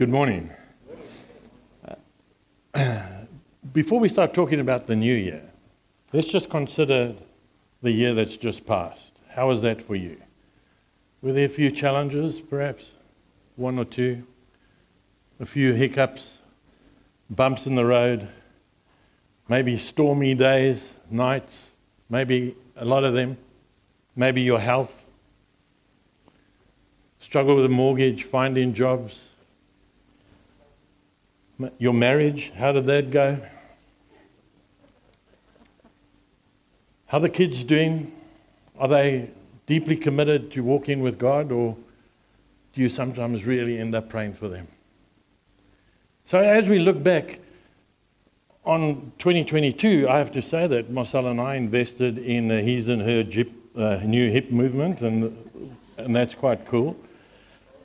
Good morning. Uh, before we start talking about the new year, let's just consider the year that's just passed. How was that for you? Were there a few challenges, perhaps? One or two? A few hiccups, bumps in the road, maybe stormy days, nights, maybe a lot of them, maybe your health, struggle with a mortgage, finding jobs, your marriage, how did that go? How the kids doing? Are they deeply committed to walking with God, or do you sometimes really end up praying for them? So, as we look back on 2022, I have to say that Marcel and I invested in his and her uh, new hip movement, and, and that's quite cool.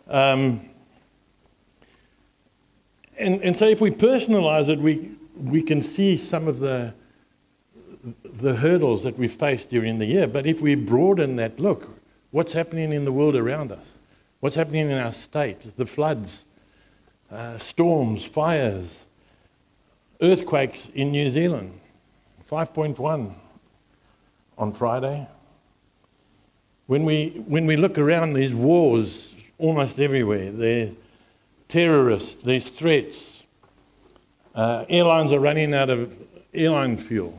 Um, and, and so, if we personalize it, we, we can see some of the, the hurdles that we faced during the year. But if we broaden that look, what's happening in the world around us? What's happening in our state? The floods, uh, storms, fires, earthquakes in New Zealand. 5.1 on Friday. When we, when we look around, these wars almost everywhere. They're terrorists, these threats. Uh, airlines are running out of airline fuel.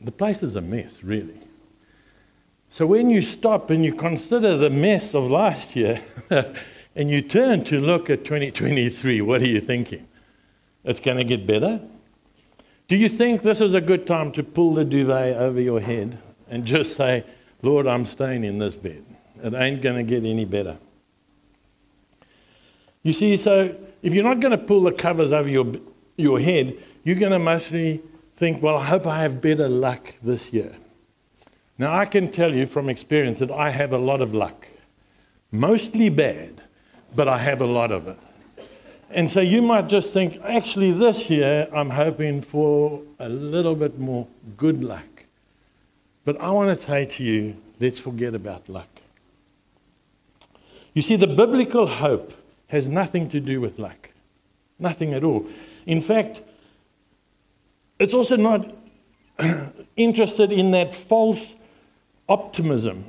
The place is a mess, really. So when you stop and you consider the mess of last year and you turn to look at 2023, what are you thinking? It's going to get better? Do you think this is a good time to pull the duvet over your head and just say, Lord, I'm staying in this bed? It ain't going to get any better. You see, so if you're not going to pull the covers over your, your head, you're going to mostly think, well, I hope I have better luck this year. Now, I can tell you from experience that I have a lot of luck. Mostly bad, but I have a lot of it. And so you might just think, actually, this year I'm hoping for a little bit more good luck. But I want to say to you, let's forget about luck. You see, the biblical hope has nothing to do with luck. Nothing at all. In fact, it's also not interested in that false optimism.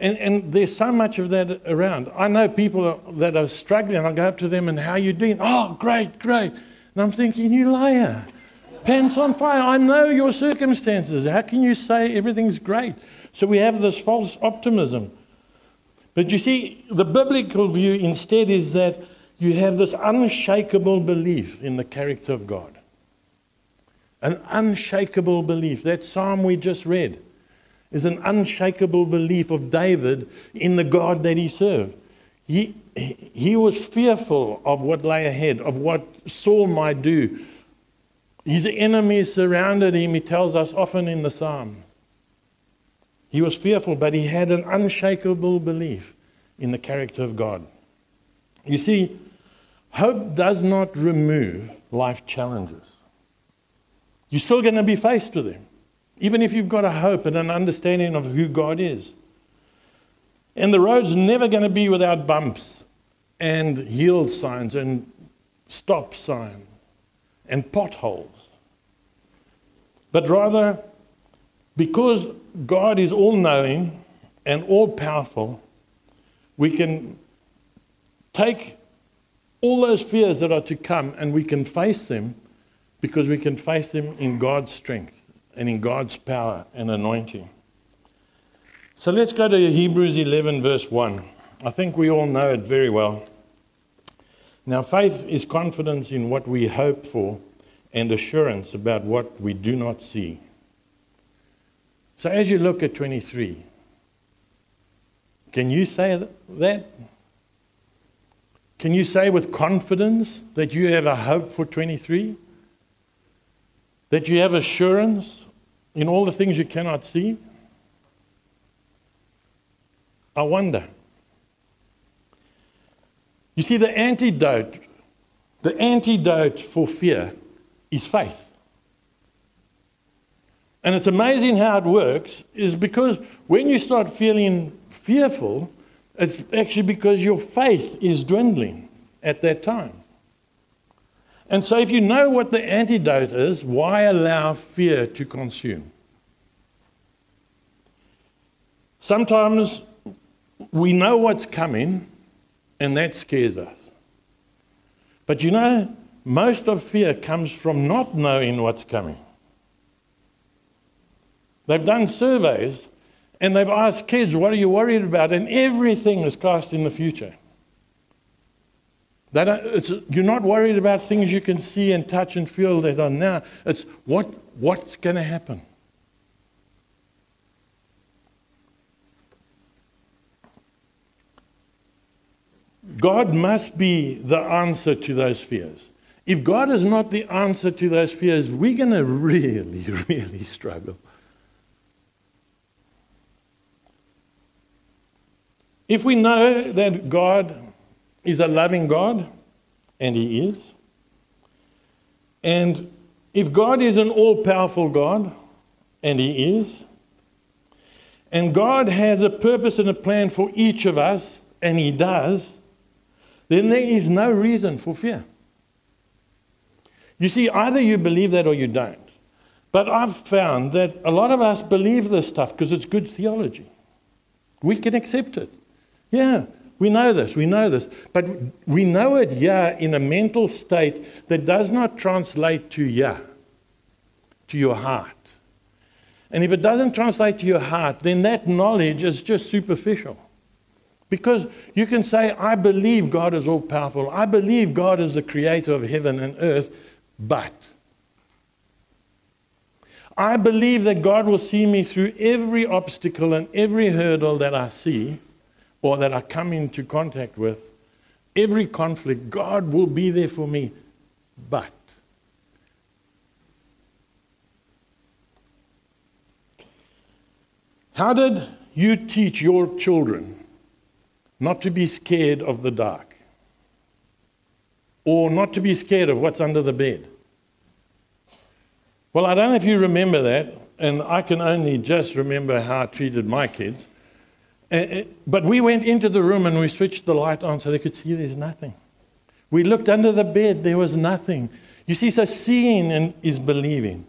And, and, there's so much of that around. I know people that are struggling. I go up to them and, How are you doing? Oh, great, great. And I'm thinking, You liar. Pants on fire. I know your circumstances. How can you say everything's great? So we have this false optimism. But you see, the biblical view instead is that you have this unshakable belief in the character of God. An unshakable belief. That psalm we just read is an unshakable belief of David in the God that he served. He, he was fearful of what lay ahead, of what Saul might do. His enemies surrounded him, he tells us often in the psalm. He was fearful, but he had an unshakable belief in the character of God. You see, hope does not remove life challenges. You're still going to be faced with them, even if you've got a hope and an understanding of who God is. And the road's never going to be without bumps and yield signs and stop signs and potholes. But rather, because God is all knowing and all powerful, we can take all those fears that are to come and we can face them because we can face them in God's strength and in God's power and anointing. So let's go to Hebrews 11, verse 1. I think we all know it very well. Now, faith is confidence in what we hope for and assurance about what we do not see. So, as you look at 23, can you say that? Can you say with confidence that you have a hope for 23? That you have assurance in all the things you cannot see? I wonder. You see, the antidote, the antidote for fear is faith. And it's amazing how it works, is because when you start feeling fearful, It's actually because your faith is dwindling at that time. And so, if you know what the antidote is, why allow fear to consume? Sometimes we know what's coming, and that scares us. But you know, most of fear comes from not knowing what's coming. They've done surveys and they've asked kids, What are you worried about? And everything is cast in the future. you're not worried about things you can see and touch and feel that are now. It's what, what's going to happen. God must be the answer to those fears. If God is not the answer to those fears, we're going to really, really struggle. If we know that God is a loving God, and He is, and if God is an all powerful God, and He is, and God has a purpose and a plan for each of us, and He does, then there is no reason for fear. You see, either you believe that or you don't. But I've found that a lot of us believe this stuff because it's good theology. We can accept it. Yeah, we know this, we know this. But we know it, yeah, in a mental state that does not translate to yeah, to your heart. And if it doesn't translate to your heart, then that knowledge is just superficial. Because you can say, I believe God is all powerful. I believe God is the creator of heaven and earth, but I believe that God will see me through every obstacle and every hurdle that I see or that I come into contact with, every conflict, God will be there for me. But how did you teach your children not to be scared of the dark? Or not to be scared of what's under the bed? Well, I don't know if you remember that, and I can only just remember how I treated my kids. Uh, but we went into the room and we switched the light on so they could see there's nothing. We looked under the bed, there was nothing. You see, so seeing is believing.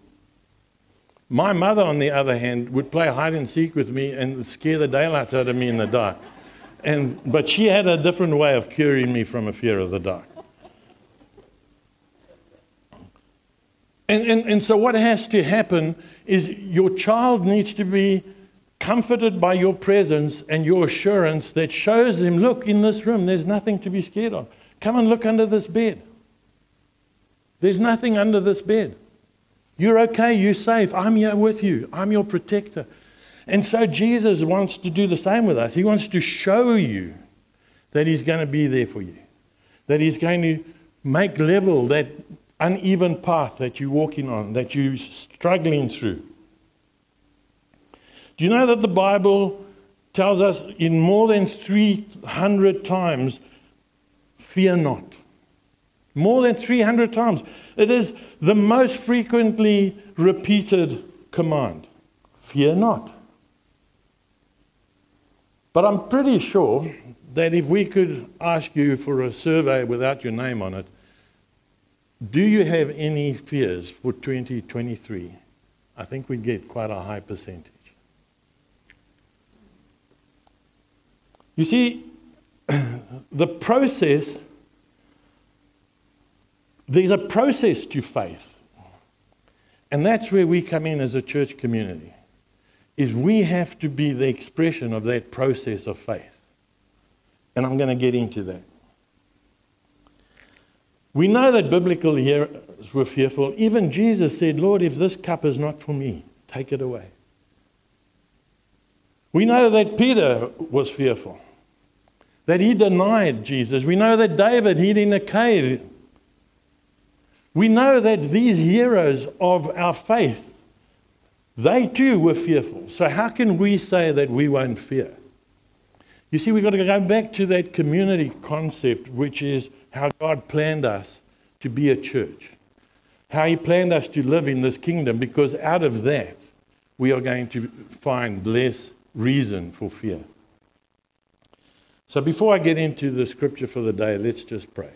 My mother, on the other hand, would play hide and seek with me and scare the daylights out of me in the dark. And, but she had a different way of curing me from a fear of the dark. And, and, and so, what has to happen is your child needs to be comforted by your presence and your assurance that shows him, look, in this room, there's nothing to be scared of. Come and look under this bed. There's nothing under this bed. You're okay, you're safe. I'm here with you, I'm your protector. And so Jesus wants to do the same with us. He wants to show you that He's going to be there for you, that He's going to make level that uneven path that you're walking on, that you're struggling through. Do you know that the Bible tells us in more than 300 times, fear not? More than 300 times. It is the most frequently repeated command fear not. But I'm pretty sure that if we could ask you for a survey without your name on it, do you have any fears for 2023? I think we'd get quite a high percentage. You see, the process, there's a process to faith. And that's where we come in as a church community. Is we have to be the expression of that process of faith. And I'm going to get into that. We know that biblical hearers were fearful. Even Jesus said, Lord, if this cup is not for me, take it away. We know that Peter was fearful that he denied Jesus. We know that David hid in a cave. We know that these heroes of our faith, they too were fearful. So, how can we say that we won't fear? You see, we've got to go back to that community concept, which is how God planned us to be a church, how He planned us to live in this kingdom, because out of that, we are going to find less reason for fear. So before I get into the scripture for the day, let's just pray.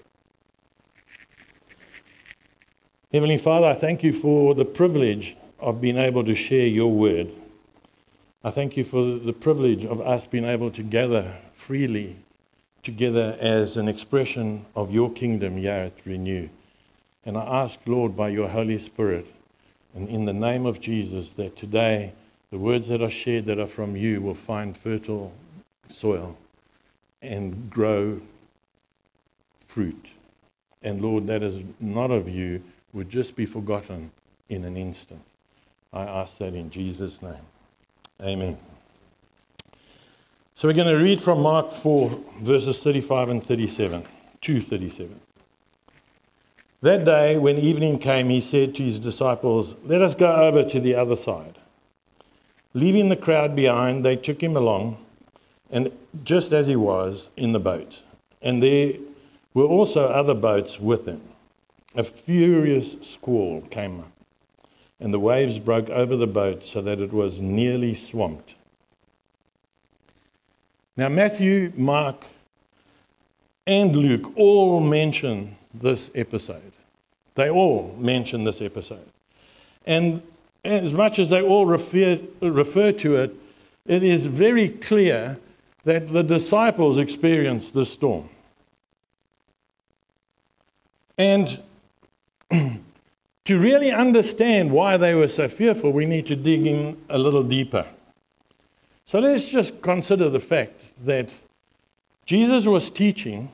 Heavenly Father, I thank you for the privilege of being able to share your word. I thank you for the privilege of us being able to gather freely together as an expression of your kingdom here at Renew. And I ask, Lord, by your Holy Spirit, and in the name of Jesus, that today the words that are shared that are from you will find fertile soil and grow fruit. And Lord, that is not of you would just be forgotten in an instant. I ask that in Jesus' name. Amen. So we're going to read from Mark 4, verses 35 and 37, 237. That day, when evening came, he said to his disciples, Let us go over to the other side. Leaving the crowd behind, they took him along, and just as he was, in the boat. And there were also other boats with him. A furious squall came up, and the waves broke over the boat so that it was nearly swamped. Now, Matthew, Mark, and Luke all mention this episode. They all mention this episode. And as much as they all refer, refer to it, it is very clear that the disciples experienced the storm. And to really understand why they were so fearful, we need to dig in a little deeper. So let's just consider the fact that Jesus was teaching,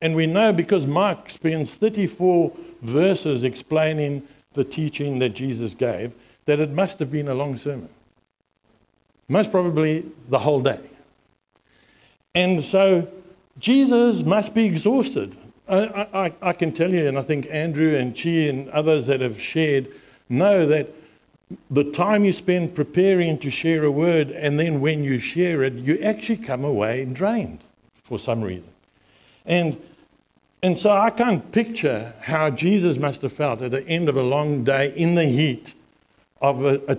and we know because Mark spends 34 verses explaining the teaching that Jesus gave, that it must have been a long sermon. Most probably the whole day. And so Jesus must be exhausted. I, I, I, can tell you, and I think Andrew and Chi and others that have shared know that the time you spend preparing to share a word and then when you share it, you actually come away drained for some reason. And, and so I can't picture how Jesus must have felt at the end of a long day in the heat of a, a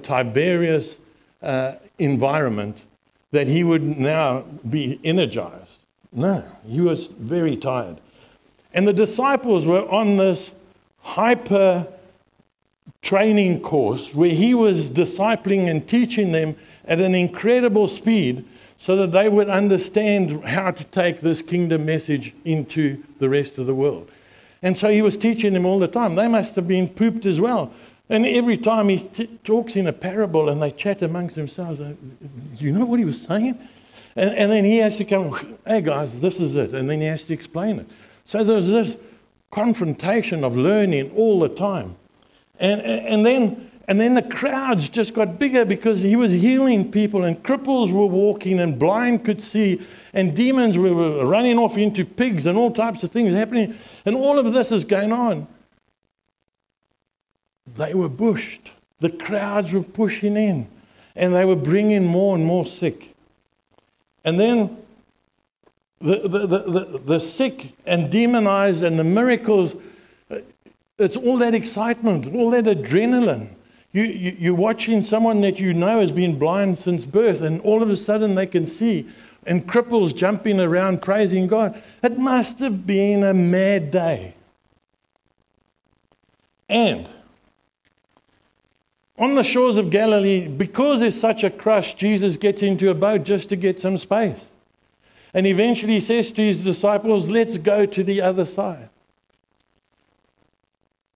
uh, environment that he would now be energized. No, he was very tired. And the disciples were on this hyper training course where he was discipling and teaching them at an incredible speed so that they would understand how to take this kingdom message into the rest of the world. And so he was teaching them all the time. They must have been pooped as well. And every time he t- talks in a parable and they chat amongst themselves, uh, do you know what he was saying? And, and then he has to come, hey guys, this is it. And then he has to explain it. So there's this confrontation of learning all the time. And, and, then, and then the crowds just got bigger because he was healing people, and cripples were walking, and blind could see, and demons were running off into pigs, and all types of things happening. And all of this is going on. They were bushed. The crowds were pushing in, and they were bringing more and more sick. And then the, the, the, the, sick and demonized and the miracles, uh, it's all that excitement, all that adrenaline. You, you, you're watching someone that you know has been blind since birth, and all of a sudden they can see, and cripples jumping around praising God. It must have been a mad day. And on the shores of Galilee, because there's such a crush, Jesus gets into a boat just to get some space. And eventually he says to his disciples, Let's go to the other side.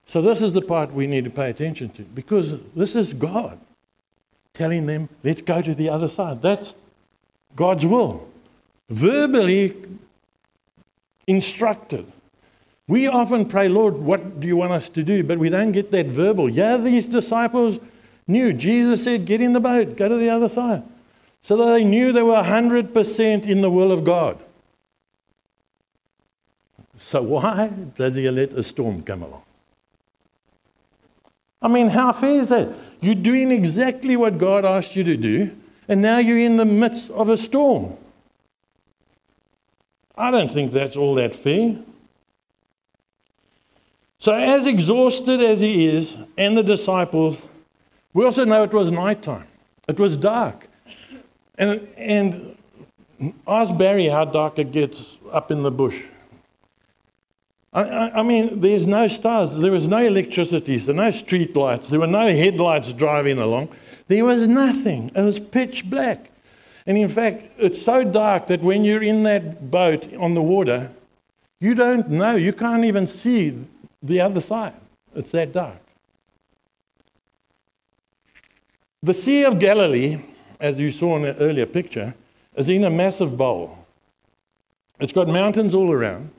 So, this is the part we need to pay attention to because this is God telling them, Let's go to the other side. That's God's will. Verbally instructed. We often pray, Lord, what do you want us to do? But we don't get that verbal. Yeah, these disciples knew. Jesus said, Get in the boat, go to the other side so they knew they were 100% in the will of God. So, why does he let a storm come along? I mean, how fair is that? You're doing exactly what God asked you to do, and now you're in the midst of a storm. I don't think that's all that fair. So, as exhausted as he is and the disciples, we also know it was nighttime. It was dark. And, and Ask Barry how dark it gets up in the bush. I, I, I, mean, there's no stars, there was no electricity, there so no street lights, there were no headlights driving along. There was nothing. It was pitch black. And in fact, it's so dark that when you're in that boat on the water, you don't know, you can't even see the other side. It's that dark. The Sea of Galilee, as you saw in the earlier picture, is in a massive bowl. It's got mountains all around.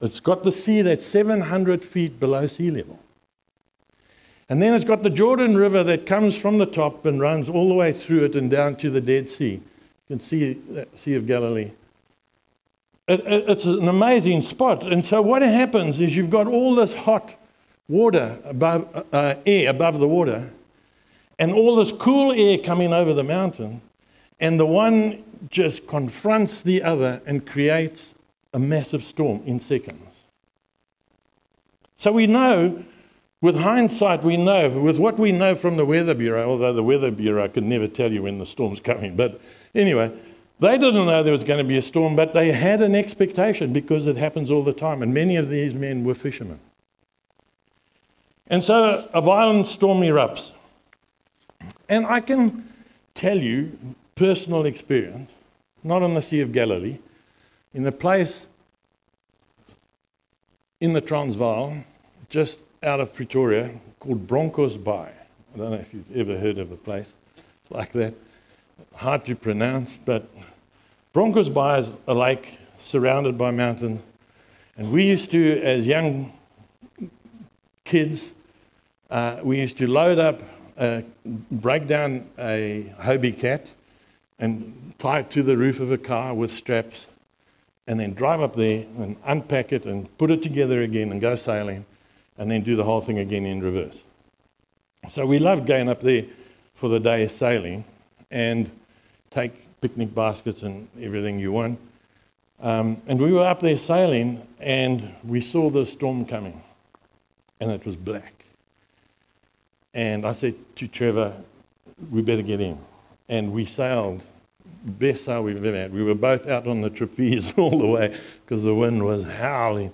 It's got the sea that's 700 feet below sea level. And then it's got the Jordan River that comes from the top and runs all the way through it and down to the Dead Sea. You can see the Sea of Galilee. It, it, it's an amazing spot. And so what happens is you've got all this hot water above, uh, air above the water, and all this cool air coming over the mountain, and the one just confronts the other and creates a massive storm in seconds. So we know, with hindsight, we know, with what we know from the Weather Bureau, although the Weather Bureau could never tell you when the storm's coming, but anyway, they didn't know there was going to be a storm, but they had an expectation because it happens all the time, and many of these men were fishermen. And so a violent storm erupts. And I can tell you, personal experience, not on the Sea of Galilee, in a place in the Transvaal, just out of Pretoria, called Broncos Bay. I don't know if you've ever heard of a place like that. Hard to pronounce, but Broncos Bay is a lake surrounded by mountains. And we used to, as young kids, uh, we used to load up, uh, break down a Hobie cat and tie it to the roof of a car with straps and then drive up there and unpack it and put it together again and go sailing and then do the whole thing again in reverse. So we loved going up there for the day sailing and take picnic baskets and everything you want. Um, and we were up there sailing and we saw the storm coming and it was black. And I said to Trevor, we better get in. And we sailed best sail we've ever had. We were both out on the trapeze all the way because the wind was howling.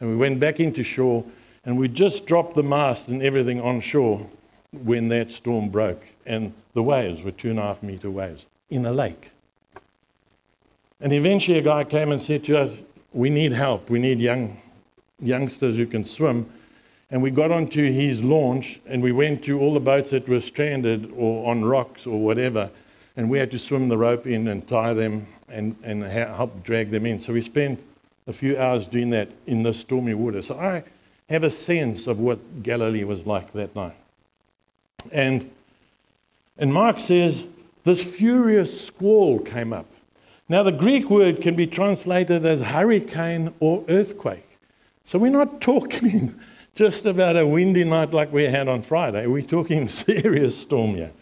And we went back into shore and we just dropped the mast and everything on shore when that storm broke. And the waves were two and a half meter waves in a lake. And eventually a guy came and said to us, We need help. We need young youngsters who can swim. And we got onto his launch and we went to all the boats that were stranded or on rocks or whatever and we had to swim the rope in and tie them and, and help drag them in. So we spent a few hours doing that in the stormy water. So I have a sense of what Galilee was like that night. And, and Mark says, this furious squall came up. Now, the Greek word can be translated as hurricane or earthquake. So we're not talking just about a windy night like we had on Friday. We're talking serious storm here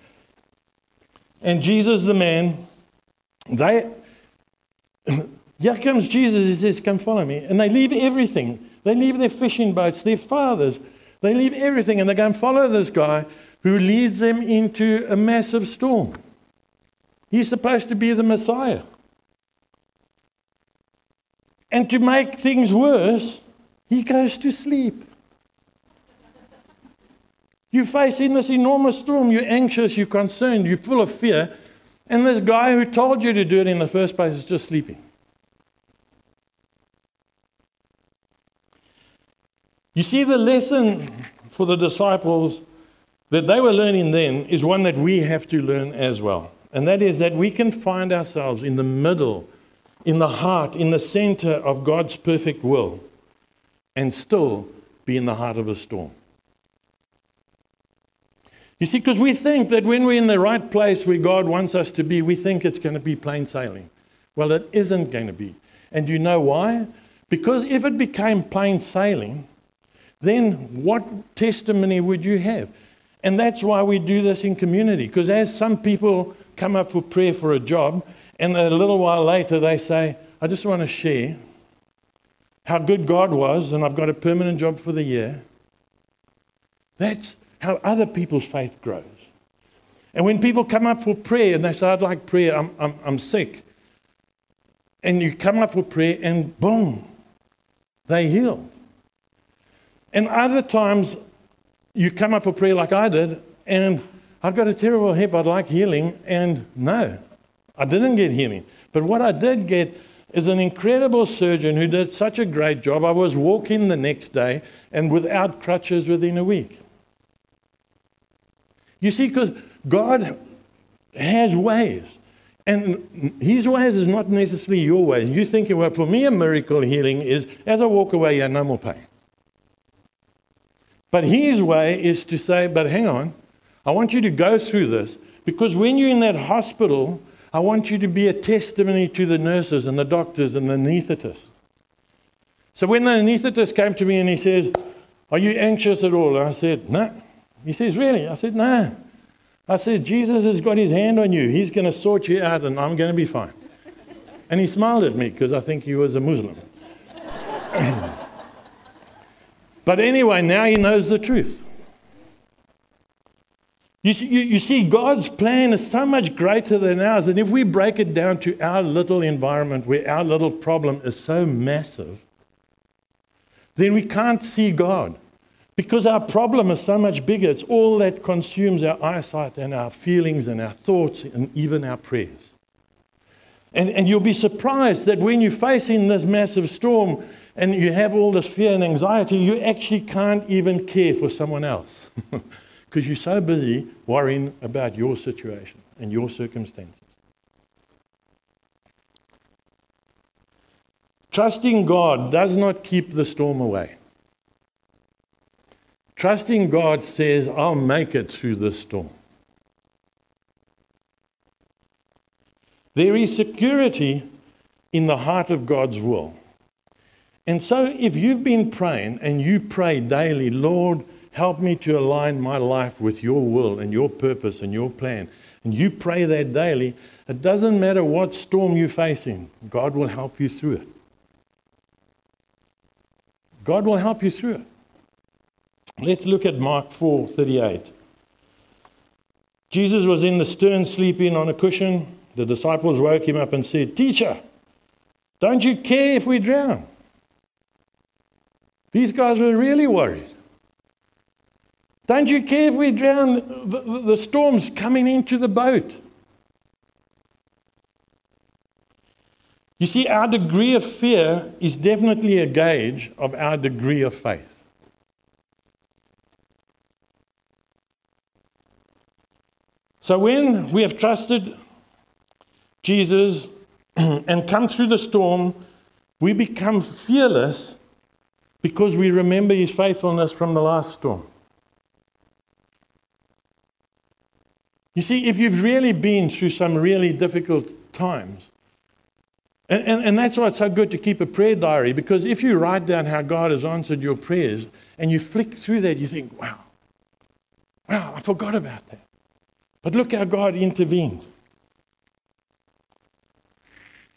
and Jesus the man, they, here comes Jesus, he says, come follow me. And they leave everything. They leave their fishing boats, their fathers. They leave everything and they go and follow this guy who leads them into a massive storm. He's supposed to be the Messiah. And to make things worse, he goes to sleep. You're facing this enormous storm. You're anxious, you're concerned, you're full of fear. And this guy who told you to do it in the first place is just sleeping. You see, the lesson for the disciples that they were learning then is one that we have to learn as well. And that is that we can find ourselves in the middle, in the heart, in the center of God's perfect will, and still be in the heart of a storm. You see, because we think that when we're in the right place where God wants us to be, we think it's going to be plain sailing. Well, it isn't going to be. And you know why? Because if it became plain sailing, then what testimony would you have? And that's why we do this in community. Because as some people come up for prayer for a job, and a little while later they say, I just want to share how good God was, and I've got a permanent job for the year. That's how other people's faith grows. And when people come up for prayer and they say, I'd like prayer, I'm, I'm, I'm sick, and you come up for prayer, and boom, they heal. And other times, you come up for prayer like I did, and I've got a terrible hip, I'd like healing, and no, I didn't get healing. But what I did get is an incredible surgeon who did such a great job. I was walking the next day and without crutches within a week. You see, because God has ways. And his ways is not necessarily your ways. You think, well, for me, a miracle healing is as I walk away, you no more pain. But his way is to say, but hang on, I want you to go through this because when you're in that hospital, I want you to be a testimony to the nurses and the doctors and the anaesthetists. So when the anaesthetist came to me and he says, Are you anxious at all? I said, No. He says, Really? I said, No. I said, Jesus has got his hand on you. He's going to sort you out and I'm going to be fine. And he smiled at me because I think he was a Muslim. but anyway, now he knows the truth. You, you, you see, God's plan is so much greater than ours. And if we break it down to our little environment where our little problem is so massive, then we can't see God. Because our problem is so much bigger. It's all that consumes our eyesight and our feelings and our thoughts and even our prayers. And, and you'll be surprised that when you're facing this massive storm and you have all this fear and anxiety, you actually can't even care for someone else. because you're so busy worrying about your situation and your circumstances. Trusting God does not keep the storm away. Trusting God says, I'll make it through this storm. There is security in the heart of God's will. And so, if you've been praying and you pray daily, Lord, Help me to align my life with your will and your purpose and your plan. And you pray that daily. It doesn't matter what storm you're facing, God will help you through it. God will help you through it. Let's look at Mark 4 38. Jesus was in the stern sleeping on a cushion. The disciples woke him up and said, Teacher, don't you care if we drown? These guys were really worried. Don't you care if we drown? The, the storm's coming into the boat. You see, our degree of fear is definitely a gauge of our degree of faith. So when we have trusted Jesus and come through the storm, we become fearless because we remember his faithfulness from the last storm. You see, if you've really been through some really difficult times, and, and, and, that's why it's so good to keep a prayer diary, because if you write down how God has answered your prayers and you flick through that, you think, wow, wow, I forgot about that. But look how God intervened.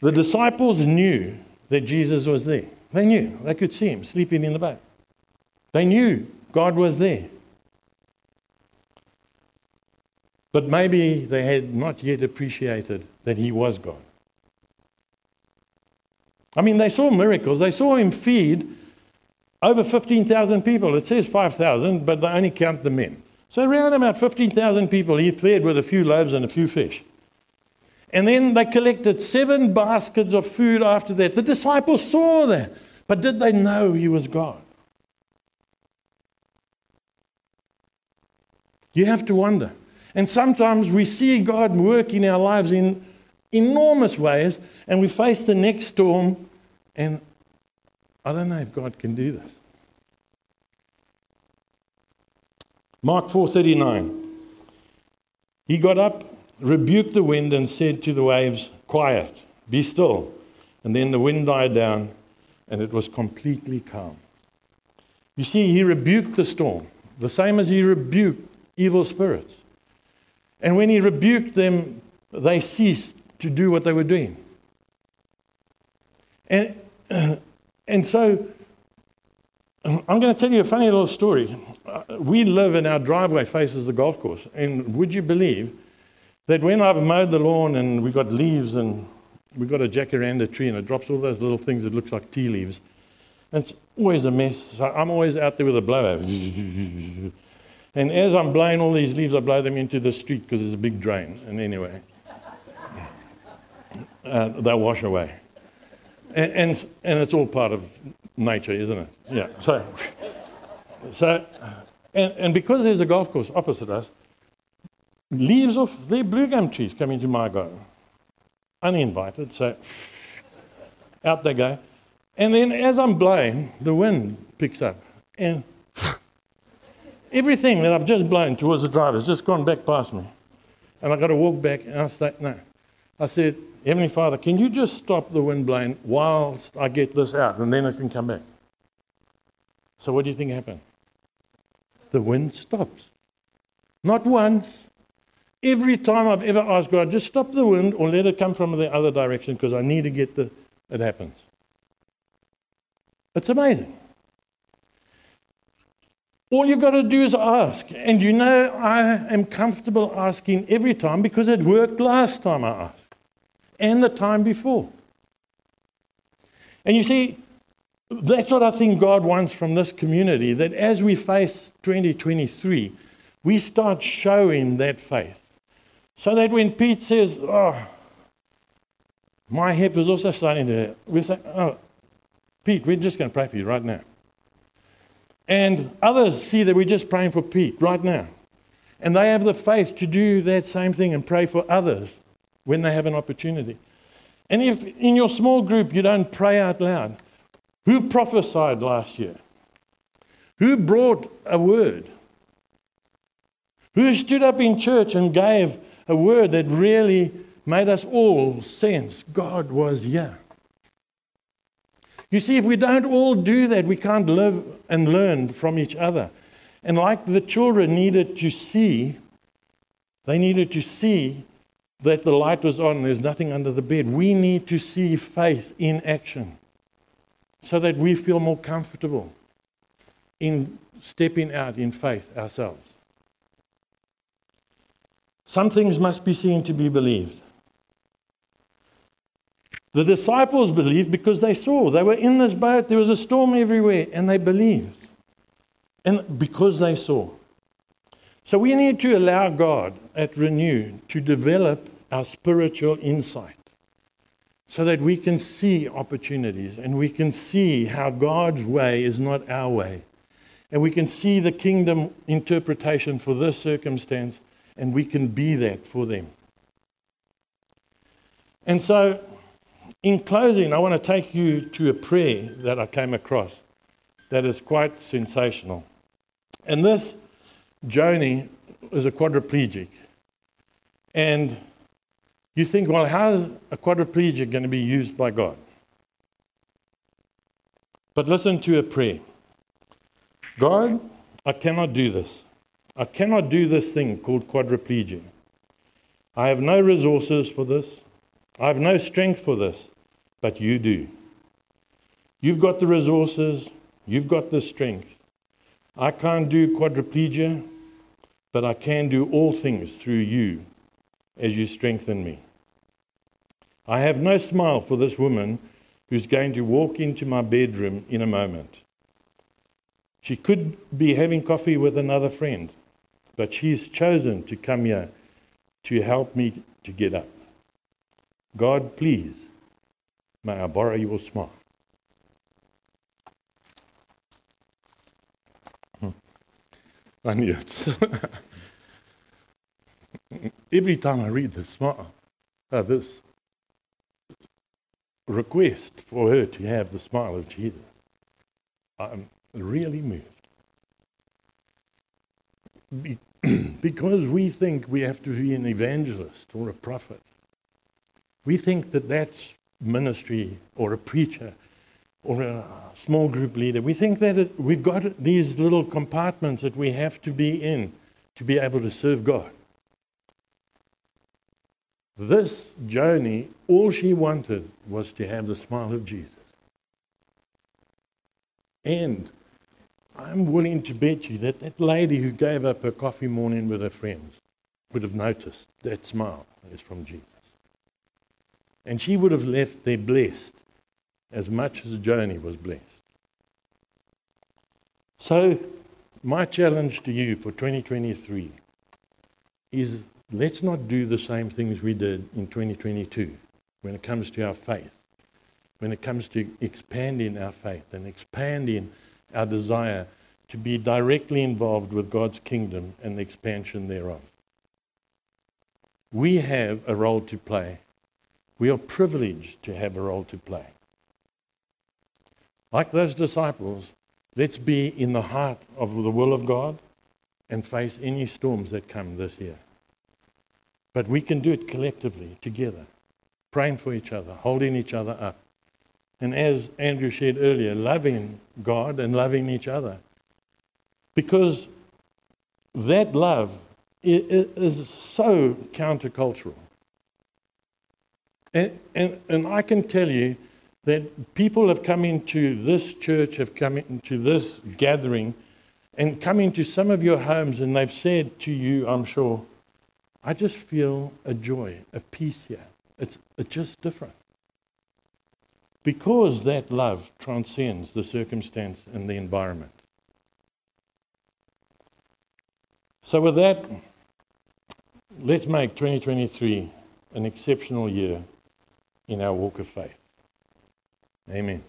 The disciples knew that Jesus was there. They knew. They could see him sleeping in the boat. They knew God was there. But maybe they had not yet appreciated that he was God. I mean, they saw miracles. They saw him feed over 15,000 people. It says 5,000, but they only count the men. So around about 15,000 people he fed with a few loaves and a few fish. And then they collected seven baskets of food after that. The disciples saw that, but did they know he was God? You have to wonder. And sometimes we see God work in our lives in enormous ways, and we face the next storm, and I don't know if God can do this. Mark 4:39. He got up, rebuked the wind, and said to the waves, "Quiet, be still." And then the wind died down, and it was completely calm. You see, he rebuked the storm, the same as he rebuked evil spirits. And when he rebuked them, they ceased to do what they were doing. And, and so I'm going to tell you a funny little story. Uh, we live in our driveway faces the golf course. And would you believe that when I've mowed the lawn and we've got leaves and we've got a jacaranda tree and it drops all those little things that looks like tea leaves. It's always a mess. So I'm always out there with a blower. And as I'm blowing all these leaves, I blow them into the street because there's a big drain. And anyway, uh, they'll wash away. And, and, and, it's all part of nature, isn't it? Yeah. So, so and, and because there's a golf course opposite us, leaves of their blue gum trees come into my garden. Uninvited, so out they go. And then as I'm blowing, the wind picks up. And everything that I've just blown towards the drive has just gone back past me. And I've got to walk back and I said, no. I said, Heavenly Father, can you just stop the wind blowing whilst I get this out and then it can come back? So what do you think happened? The wind stops. Not once. Every time I've ever asked God, just stop the wind or let it come from the other direction because I need to get the, it happens. It's amazing. All you've got to do is ask. And you know, I am comfortable asking every time because it worked last time I asked and the time before. And you see, that's what I think God wants from this community that as we face 2023, we start showing that faith. So that when Pete says, Oh, my hip is also starting to hurt, we say, Oh, Pete, we're just going to pray for you right now. And others see that we're just praying for Pete right now. And they have the faith to do that same thing and pray for others when they have an opportunity. And if in your small group you don't pray out loud, who prophesied last year? Who brought a word? Who stood up in church and gave a word that really made us all sense God was here? You see, if we don't all do that, we can't live and learn from each other. And like the children needed to see, they needed to see that the light was on, there's nothing under the bed. We need to see faith in action so that we feel more comfortable in stepping out in faith ourselves. Some things must be seen to be believed. The disciples believed because they saw. They were in this boat, there was a storm everywhere, and they believed. And because they saw. So we need to allow God at Renew to develop our spiritual insight so that we can see opportunities and we can see how God's way is not our way. And we can see the kingdom interpretation for this circumstance and we can be that for them. And so, in closing, I want to take you to a prayer that I came across that is quite sensational. And this Joni is a quadriplegic. And you think, well, how is a quadriplegic going to be used by God? But listen to a prayer God, I cannot do this. I cannot do this thing called quadriplegia. I have no resources for this. I have no strength for this, but you do. You've got the resources, you've got the strength. I can't do quadriplegia, but I can do all things through you as you strengthen me. I have no smile for this woman who's going to walk into my bedroom in a moment. She could be having coffee with another friend, but she's chosen to come here to help me to get up. God, please, may I borrow your smile? Hmm. I knew it. Every time I read this, uh, this request for her to have the smile of Jesus, I'm really moved. Be- because we think we have to be an evangelist or a prophet. We think that that's ministry or a preacher or a small group leader. We think that it, we've got these little compartments that we have to be in to be able to serve God. This Joni, all she wanted was to have the smile of Jesus. And I'm willing to bet you that that lady who gave up her coffee morning with her friends would have noticed that smile is from Jesus. And she would have left there blessed as much as Joni was blessed. So, my challenge to you for 2023 is let's not do the same things we did in 2022 when it comes to our faith, when it comes to expanding our faith and expanding our desire to be directly involved with God's kingdom and the expansion thereof. We have a role to play. We are privileged to have a role to play. Like those disciples, let's be in the heart of the will of God and face any storms that come this year. But we can do it collectively, together, praying for each other, holding each other up. And as Andrew shared earlier, loving God and loving each other. Because that love is so countercultural. And, and, and I can tell you that people have come into this church, have come into this gathering, and come into some of your homes, and they've said to you, I'm sure, I just feel a joy, a peace here. It's, it's just different. Because that love transcends the circumstance and the environment. So, with that, let's make 2023 an exceptional year in our walk of faith. Amen.